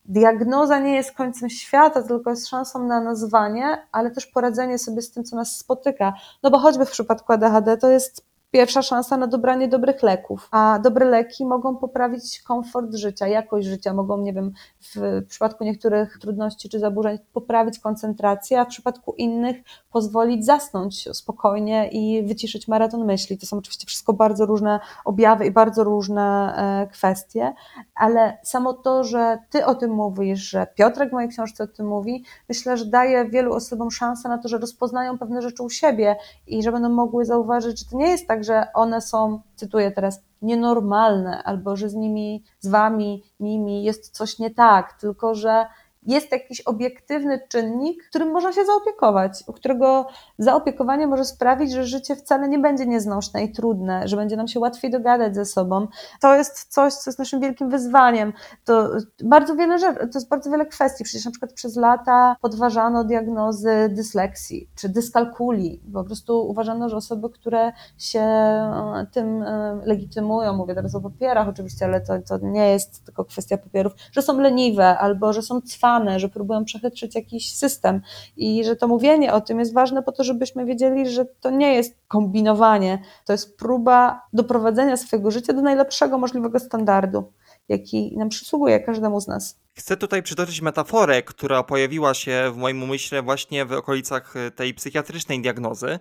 diagnoza nie jest końcem świata, tylko jest szansą na nazwanie, ale też poradzenie sobie z tym, co nas spotyka. No bo choćby w przypadku ADHD to jest pierwsza szansa na dobranie dobrych leków. A dobre leki mogą poprawić komfort życia, jakość życia, mogą, nie wiem, w przypadku niektórych trudności czy zaburzeń poprawić koncentrację, a w przypadku innych pozwolić zasnąć spokojnie i wyciszyć maraton myśli. To są oczywiście wszystko bardzo różne objawy i bardzo różne e, kwestie, ale samo to, że ty o tym mówisz, że Piotrek w mojej książce o tym mówi, myślę, że daje wielu osobom szansę na to, że rozpoznają pewne rzeczy u siebie i że będą mogły zauważyć, że to nie jest tak, że one są, cytuję teraz, nienormalne, albo że z nimi, z wami, nimi jest coś nie tak, tylko że jest jakiś obiektywny czynnik, którym można się zaopiekować, u którego zaopiekowanie może sprawić, że życie wcale nie będzie nieznośne i trudne, że będzie nam się łatwiej dogadać ze sobą. To jest coś, co jest naszym wielkim wyzwaniem. To bardzo wiele rzeczy, to jest bardzo wiele kwestii. Przecież na przykład przez lata podważano diagnozy dysleksji czy dyskalkuli. Po prostu uważano, że osoby, które się e, tym e, legitymują, mówię teraz o papierach oczywiście, ale to, to nie jest tylko kwestia papierów, że są leniwe albo że są cwane, że próbują przechytrzyć jakiś system i że to mówienie o tym jest ważne po to, żebyśmy wiedzieli, że to nie jest kombinowanie, to jest próba doprowadzenia swojego życia do najlepszego możliwego standardu, jaki nam przysługuje każdemu z nas. Chcę tutaj przytoczyć metaforę, która pojawiła się w moim umyśle właśnie w okolicach e, tej psychiatrycznej diagnozy,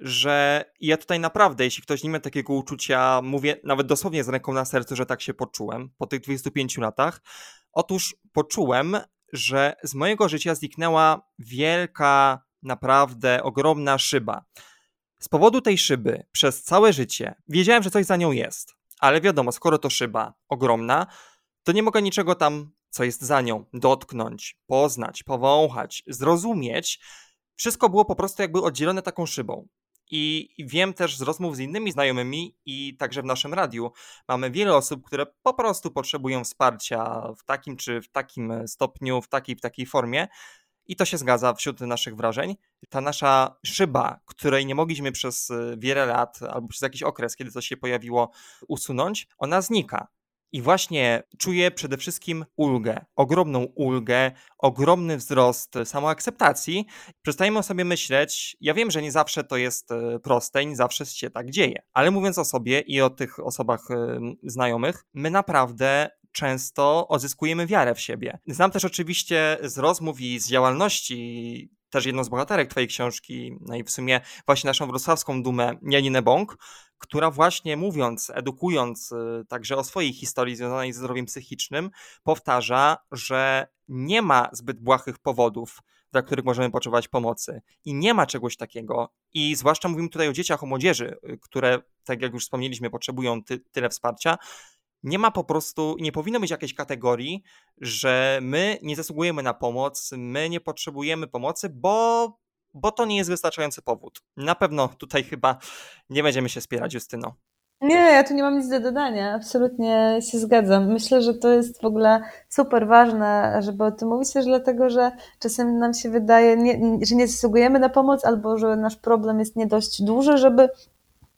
że ja tutaj naprawdę, jeśli ktoś nie ma takiego uczucia, mówię nawet dosłownie z ręką na sercu, że tak się poczułem po tych 25 latach. Otóż poczułem, że z mojego życia zniknęła wielka, naprawdę ogromna szyba. Z powodu tej szyby przez całe życie wiedziałem, że coś za nią jest, ale wiadomo, skoro to szyba ogromna, to nie mogę niczego tam, co jest za nią, dotknąć, poznać, powąchać, zrozumieć. Wszystko było po prostu jakby oddzielone taką szybą. I wiem też z rozmów z innymi znajomymi i także w naszym radiu mamy wiele osób, które po prostu potrzebują wsparcia w takim czy w takim stopniu, w takiej w takiej formie. I to się zgadza wśród naszych wrażeń. Ta nasza szyba, której nie mogliśmy przez wiele lat albo przez jakiś okres, kiedy to się pojawiło, usunąć, ona znika. I właśnie czuję przede wszystkim ulgę, ogromną ulgę, ogromny wzrost samoakceptacji. Przestajemy sobie myśleć, ja wiem, że nie zawsze to jest e, proste, nie zawsze się tak dzieje, ale mówiąc o sobie i o tych osobach e, znajomych, my naprawdę często odzyskujemy wiarę w siebie. Znam też oczywiście z rozmów i z działalności też jedną z bohaterek twojej książki, no i w sumie właśnie naszą wrocławską dumę, Janinę Bąk, która właśnie mówiąc, edukując y, także o swojej historii związanej ze zdrowiem psychicznym, powtarza, że nie ma zbyt błahych powodów, dla których możemy potrzebować pomocy. I nie ma czegoś takiego. I zwłaszcza mówimy tutaj o dzieciach, o młodzieży, y, które, tak jak już wspomnieliśmy, potrzebują ty, tyle wsparcia. Nie ma po prostu, nie powinno być jakiejś kategorii, że my nie zasługujemy na pomoc, my nie potrzebujemy pomocy, bo bo to nie jest wystarczający powód. Na pewno tutaj chyba nie będziemy się spierać, Justyno. Nie, ja tu nie mam nic do dodania, absolutnie się zgadzam. Myślę, że to jest w ogóle super ważne, żeby o tym mówić też dlatego, że czasem nam się wydaje, nie, że nie zasługujemy na pomoc albo że nasz problem jest nie dość duży, żeby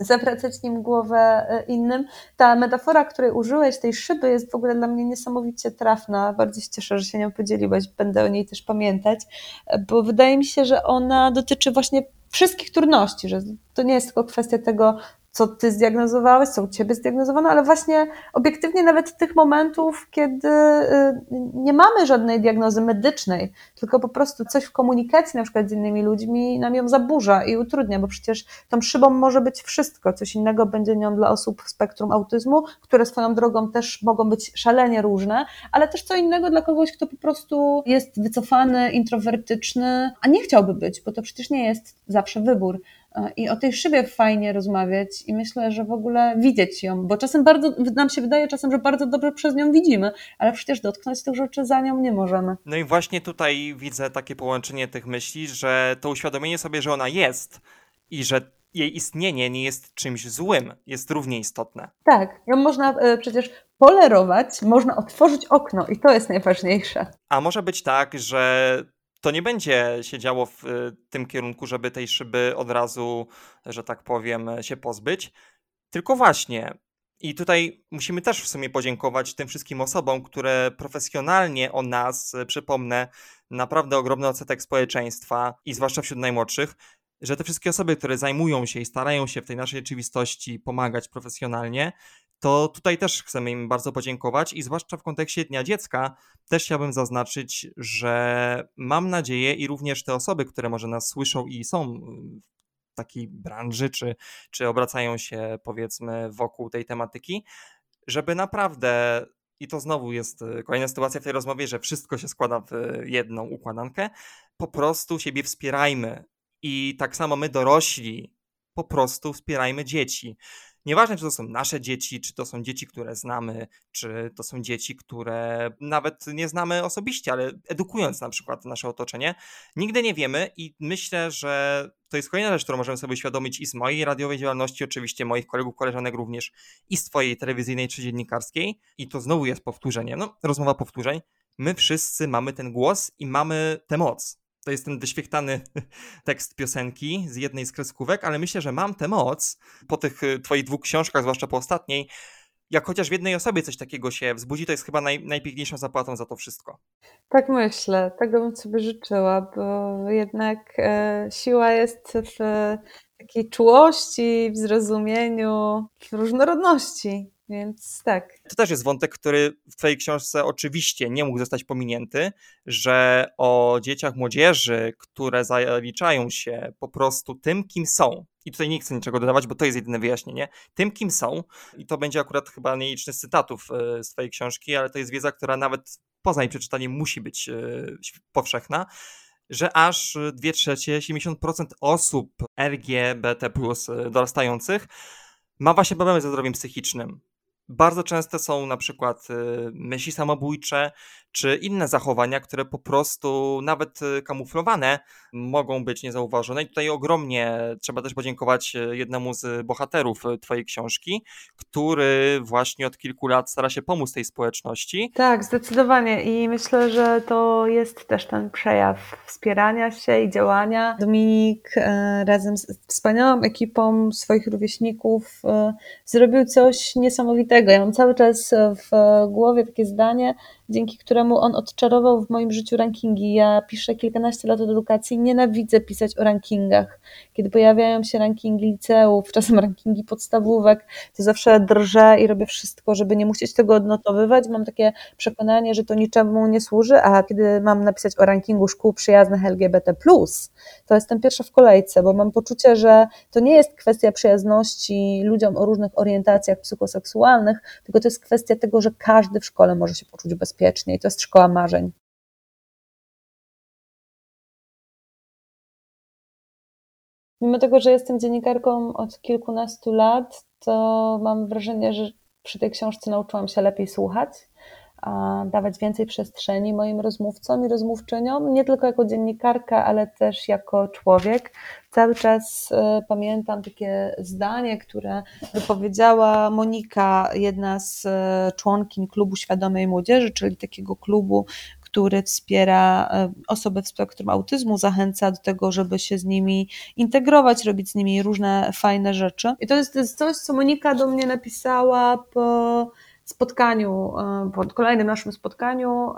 zawracać nim głowę e, innym. Ta metafora, której użyłeś, tej szyby, jest w ogóle dla mnie niesamowicie trafna. Bardzo się cieszę, że się nią podzieliłaś, będę o niej też pamiętać, e, bo wydaje mi się, że ona dotyczy właśnie wszystkich trudności, że to nie jest tylko kwestia tego, co ty zdiagnozowałeś, co u ciebie zdiagnozowano, ale właśnie obiektywnie nawet tych momentów, kiedy y, nie mamy żadnej diagnozy medycznej, tylko po prostu coś w komunikacji na przykład z innymi ludźmi nam ją zaburza i utrudnia, bo przecież tą szybą może być wszystko, coś innego będzie nią dla osób w spektrum autyzmu, które swoją drogą też mogą być szalenie różne, ale też co innego dla kogoś, kto po prostu jest wycofany, introwertyczny, a nie chciałby być, bo to przecież nie jest zawsze wybór. I o tej szybie fajnie rozmawiać i myślę, że w ogóle widzieć ją, bo czasem bardzo, nam się wydaje czasem, że bardzo dobrze przez nią widzimy, ale przecież dotknąć tych rzeczy za nią nie możemy. No i właśnie tutaj widzę takie połączenie tych myśli, że to uświadomienie sobie, że ona jest i że jej istnienie nie jest czymś złym, jest równie istotne. Tak, ją można e, przecież polerować, można otworzyć okno i to jest najważniejsze. A może być tak, że to nie będzie się działo w y, tym kierunku, żeby tej szyby od razu, że tak powiem, się pozbyć. Tylko właśnie. I tutaj musimy też w sumie podziękować tym wszystkim osobom, które profesjonalnie o nas, y, przypomnę, naprawdę ogromny odsetek społeczeństwa i zwłaszcza wśród najmłodszych, że te wszystkie osoby, które zajmują się i starają się w tej naszej rzeczywistości pomagać profesjonalnie, to tutaj też chcemy im bardzo podziękować i zwłaszcza w kontekście Dnia Dziecka też chciałbym zaznaczyć, że mam nadzieję i również te osoby, które może nas słyszą i są w takiej branży, czy, czy obracają się powiedzmy wokół tej tematyki, żeby naprawdę i to znowu jest e, kolejna sytuacja w tej rozmowie, że wszystko się składa w jedną układankę. Po prostu siebie wspierajmy. I tak samo my dorośli, po prostu wspierajmy dzieci Nieważne, czy to są nasze dzieci, czy to są dzieci, które znamy, czy to są dzieci, które nawet nie znamy osobiście, ale edukując na przykład nasze otoczenie, nigdy nie wiemy i myślę, że to jest kolejna rzecz, którą możemy sobie uświadomić i z mojej radiowej działalności, oczywiście moich kolegów, koleżanek również, i z twojej telewizyjnej czy dziennikarskiej. I to znowu jest powtórzenie, no rozmowa powtórzeń. My wszyscy mamy ten głos i mamy tę moc. To jest ten wyświechtany tekst piosenki z jednej z kreskówek, ale myślę, że mam tę moc po tych y, twoich dwóch książkach, zwłaszcza po ostatniej, jak chociaż w jednej osobie coś takiego się wzbudzi, to jest chyba naj, najpiękniejszą zapłatą za to wszystko. Tak myślę, tego bym sobie życzyła, bo jednak e, siła jest w takiej czułości, w zrozumieniu, w różnorodności. Więc tak. To też jest wątek, który w Twojej książce oczywiście nie mógł zostać pominięty, że o dzieciach młodzieży, które zaliczają się po prostu tym, kim są. I tutaj nie chcę niczego dodawać, bo to jest jedyne wyjaśnienie. Tym, kim są, i to będzie akurat chyba nieliczny z cytatów e, z Twojej książki, ale to jest wiedza, która nawet poza jej przeczytaniem musi być e, powszechna że aż 2 trzecie, 70% osób LGBT e, dorastających ma właśnie problemy ze zdrowiem psychicznym. Bardzo częste są na przykład y, myśli samobójcze, czy inne zachowania, które po prostu nawet y, kamuflowane mogą być niezauważone. I tutaj ogromnie trzeba też podziękować y, jednemu z bohaterów Twojej książki, który właśnie od kilku lat stara się pomóc tej społeczności. Tak, zdecydowanie. I myślę, że to jest też ten przejaw wspierania się i działania. Dominik e, razem z wspaniałą ekipą swoich rówieśników e, zrobił coś niesamowitego. Ja mam cały czas w głowie takie zdanie, dzięki któremu on odczarował w moim życiu rankingi. Ja piszę kilkanaście lat od edukacji, nienawidzę pisać o rankingach. Kiedy pojawiają się rankingi liceów, czasem rankingi podstawówek, to zawsze drżę i robię wszystko, żeby nie musieć tego odnotowywać. Mam takie przekonanie, że to niczemu nie służy, a kiedy mam napisać o rankingu szkół przyjaznych LGBT+, to jestem pierwsza w kolejce, bo mam poczucie, że to nie jest kwestia przyjazności ludziom o różnych orientacjach psychoseksualnych, tylko to jest kwestia tego, że każdy w szkole może się poczuć bezpiecznie i to jest szkoła marzeń. Mimo tego, że jestem dziennikarką od kilkunastu lat, to mam wrażenie, że przy tej książce nauczyłam się lepiej słuchać, dawać więcej przestrzeni moim rozmówcom i rozmówczyniom, nie tylko jako dziennikarka, ale też jako człowiek. Cały czas y, pamiętam takie zdanie, które wypowiedziała Monika, jedna z y, członkiń klubu Świadomej Młodzieży, czyli takiego klubu, który wspiera y, osoby w spektrum autyzmu, zachęca do tego, żeby się z nimi integrować, robić z nimi różne fajne rzeczy. I to jest, to jest coś, co Monika do mnie napisała po spotkaniu, e, po kolejnym naszym spotkaniu,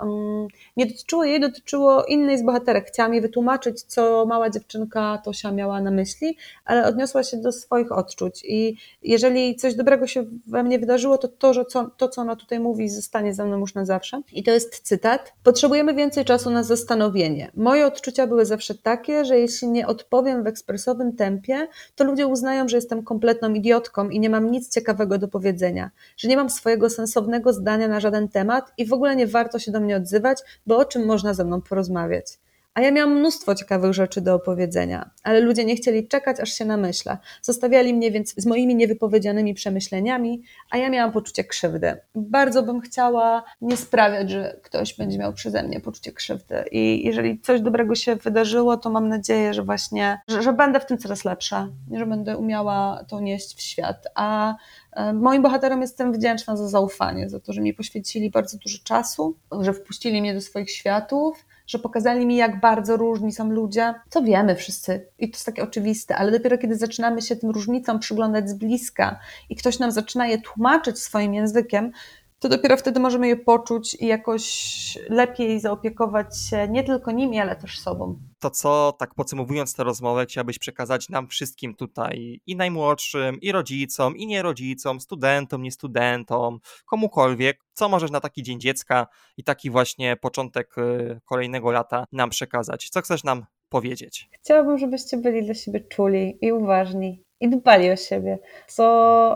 nie dotyczyło jej, dotyczyło innej z bohaterek. Chciałam jej wytłumaczyć, co mała dziewczynka Tosia miała na myśli, ale odniosła się do swoich odczuć i jeżeli coś dobrego się we mnie wydarzyło, to to, że co, to, co ona tutaj mówi, zostanie ze mną już na zawsze. I to jest cytat. Potrzebujemy więcej czasu na zastanowienie. Moje odczucia były zawsze takie, że jeśli nie odpowiem w ekspresowym tempie, to ludzie uznają, że jestem kompletną idiotką i nie mam nic ciekawego do powiedzenia, że nie mam swojego sensu sensownego zdania na żaden temat i w ogóle nie warto się do mnie odzywać, bo o czym można ze mną porozmawiać. A ja miałam mnóstwo ciekawych rzeczy do opowiedzenia, ale ludzie nie chcieli czekać, aż się namyśla. Zostawiali mnie więc z moimi niewypowiedzianymi przemyśleniami, a ja miałam poczucie krzywdy. Bardzo bym chciała nie sprawiać, że ktoś będzie miał przeze mnie poczucie krzywdy. I jeżeli coś dobrego się wydarzyło, to mam nadzieję, że właśnie, że, że będę w tym coraz lepsza, że będę umiała to nieść w świat. A e, Moim bohaterom jestem wdzięczna za zaufanie, za to, że mi poświęcili bardzo dużo czasu, że wpuścili mnie do swoich światów, że pokazali mi, jak bardzo różni są ludzie. To wiemy wszyscy i to jest takie oczywiste, ale dopiero kiedy zaczynamy się tym różnicom przyglądać z bliska i ktoś nam zaczyna je tłumaczyć swoim językiem, to dopiero wtedy możemy je poczuć i jakoś lepiej zaopiekować się nie tylko nimi, ale też sobą. To co, tak podsumowując tę rozmowę, chciałbyś przekazać nam wszystkim tutaj, i najmłodszym, i rodzicom, i nierodzicom, studentom, nie studentom, komukolwiek, co możesz na taki Dzień Dziecka i taki właśnie początek y, kolejnego lata nam przekazać? Co chcesz nam powiedzieć? Chciałabym, żebyście byli dla siebie czuli i uważni i dbali o siebie. Co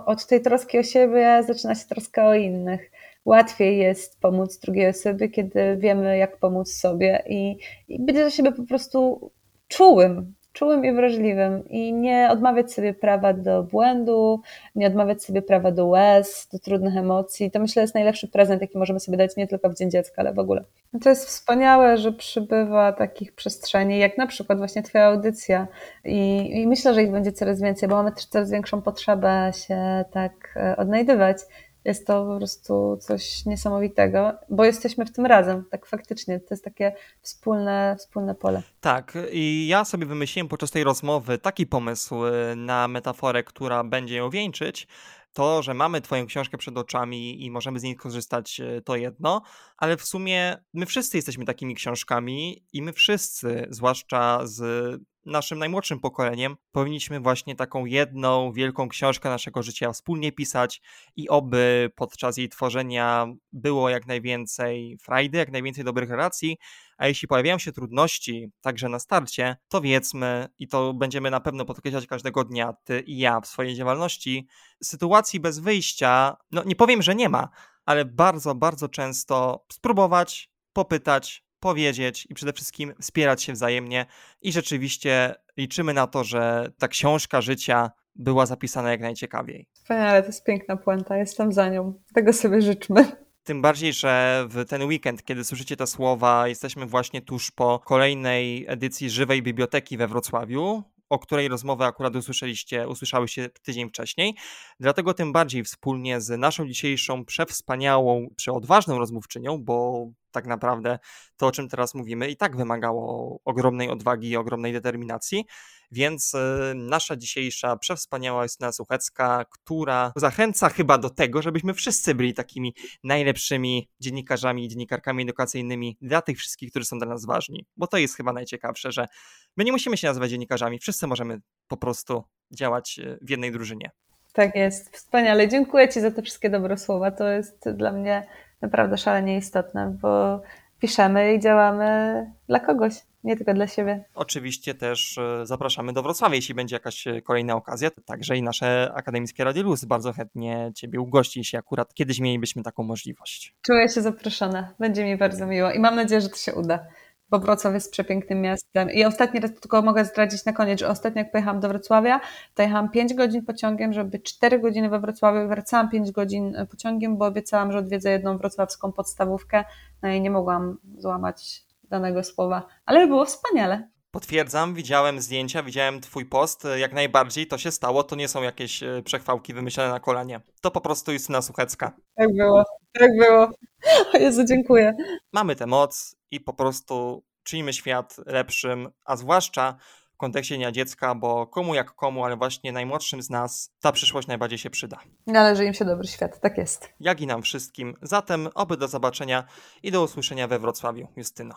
od tej troski o siebie zaczyna się troska o innych łatwiej jest pomóc drugiej osobie, kiedy wiemy, jak pomóc sobie i, i być dla siebie po prostu czułym, czułym i wrażliwym i nie odmawiać sobie prawa do błędu, nie odmawiać sobie prawa do łez, do trudnych emocji. To myślę jest najlepszy prezent, jaki możemy sobie dać nie tylko w Dzień Dziecka, ale w ogóle. No to jest wspaniałe, że przybywa takich przestrzeni, jak na przykład właśnie Twoja audycja i, i myślę, że ich będzie coraz więcej, bo mamy coraz większą potrzebę się tak e, odnajdywać. Jest to po prostu coś niesamowitego, bo jesteśmy w tym razem, tak faktycznie. To jest takie wspólne, wspólne pole. Tak, i ja sobie wymyśliłem podczas tej rozmowy taki pomysł y, na metaforę, która będzie ją wieńczyć. To, że mamy Twoją książkę przed oczami i możemy z niej korzystać, y, to jedno, ale w sumie my wszyscy jesteśmy takimi książkami i my wszyscy, zwłaszcza z naszym najmłodszym pokoleniem powinniśmy właśnie taką jedną wielką książkę naszego życia wspólnie pisać i oby podczas jej tworzenia było jak najwięcej frajdy, jak najwięcej dobrych relacji, a jeśli pojawiają się trudności, także na starcie, to wiedzmy i to będziemy na pewno podkreślać każdego dnia, ty i ja w swojej działalności, sytuacji bez wyjścia, no nie powiem, że nie ma, ale bardzo, bardzo często spróbować, popytać, powiedzieć i przede wszystkim wspierać się wzajemnie. I rzeczywiście liczymy na to, że ta książka życia była zapisana jak najciekawiej. Wspaniale, to jest piękna puenta, jestem za nią. Tego sobie życzmy. Tym bardziej, że w ten weekend, kiedy słyszycie te słowa, jesteśmy właśnie tuż po kolejnej edycji Żywej Biblioteki we Wrocławiu o której rozmowę akurat usłyszeliście, usłyszałyście tydzień wcześniej. Dlatego tym bardziej wspólnie z naszą dzisiejszą przewspaniałą, przeodważną rozmówczynią, bo tak naprawdę to, o czym teraz mówimy, i tak wymagało ogromnej odwagi i ogromnej determinacji. Więc y, nasza dzisiejsza przewspaniała Justyna Suchecka, która zachęca chyba do tego, żebyśmy wszyscy byli takimi najlepszymi dziennikarzami i dziennikarkami edukacyjnymi dla tych wszystkich, którzy są dla nas ważni. Bo to jest chyba najciekawsze, że my nie musimy się nazywać dziennikarzami, wszyscy możemy po prostu działać y, w jednej drużynie. Tak jest, wspaniale. Dziękuję Ci za te wszystkie dobre słowa. To jest dla mnie naprawdę szalenie istotne, bo piszemy i działamy dla kogoś, nie tylko dla siebie. Oczywiście też e, zapraszamy do Wrocławia, jeśli będzie jakaś e, kolejna okazja. Także i nasze akademickie Radio Luz bardzo chętnie Ciebie ugości, jeśli akurat kiedyś mielibyśmy taką możliwość. Czuję się zaproszona. Będzie mi bardzo miło i mam nadzieję, że to się uda bo Wrocław jest przepięknym miastem. I ostatni raz tylko mogę zdradzić na koniec, że ostatnio jak pojechałam do Wrocławia, to jechałam 5 godzin pociągiem, żeby 4 godziny we Wrocławiu wracałam 5 godzin e, pociągiem, bo obiecałam, że odwiedzę jedną wrocławską podstawówkę, no i nie mogłam złamać danego słowa, ale było wspaniale. Potwierdzam, widziałem zdjęcia, widziałem twój post, jak najbardziej to się stało, to nie są jakieś e, przechwałki wymyślone na kolanie. To po prostu Justyna Suchecka. Tak było, tak było. O Jezu, dziękuję. Mamy tę moc i po prostu czynimy świat lepszym, a zwłaszcza w kontekście Dnia Dziecka, bo komu jak komu, ale właśnie najmłodszym z nas ta przyszłość najbardziej się przyda. Należy im się dobry świat, tak jest. Jak i nam wszystkim. Zatem oby do zobaczenia i do usłyszenia we Wrocławiu. Justyno.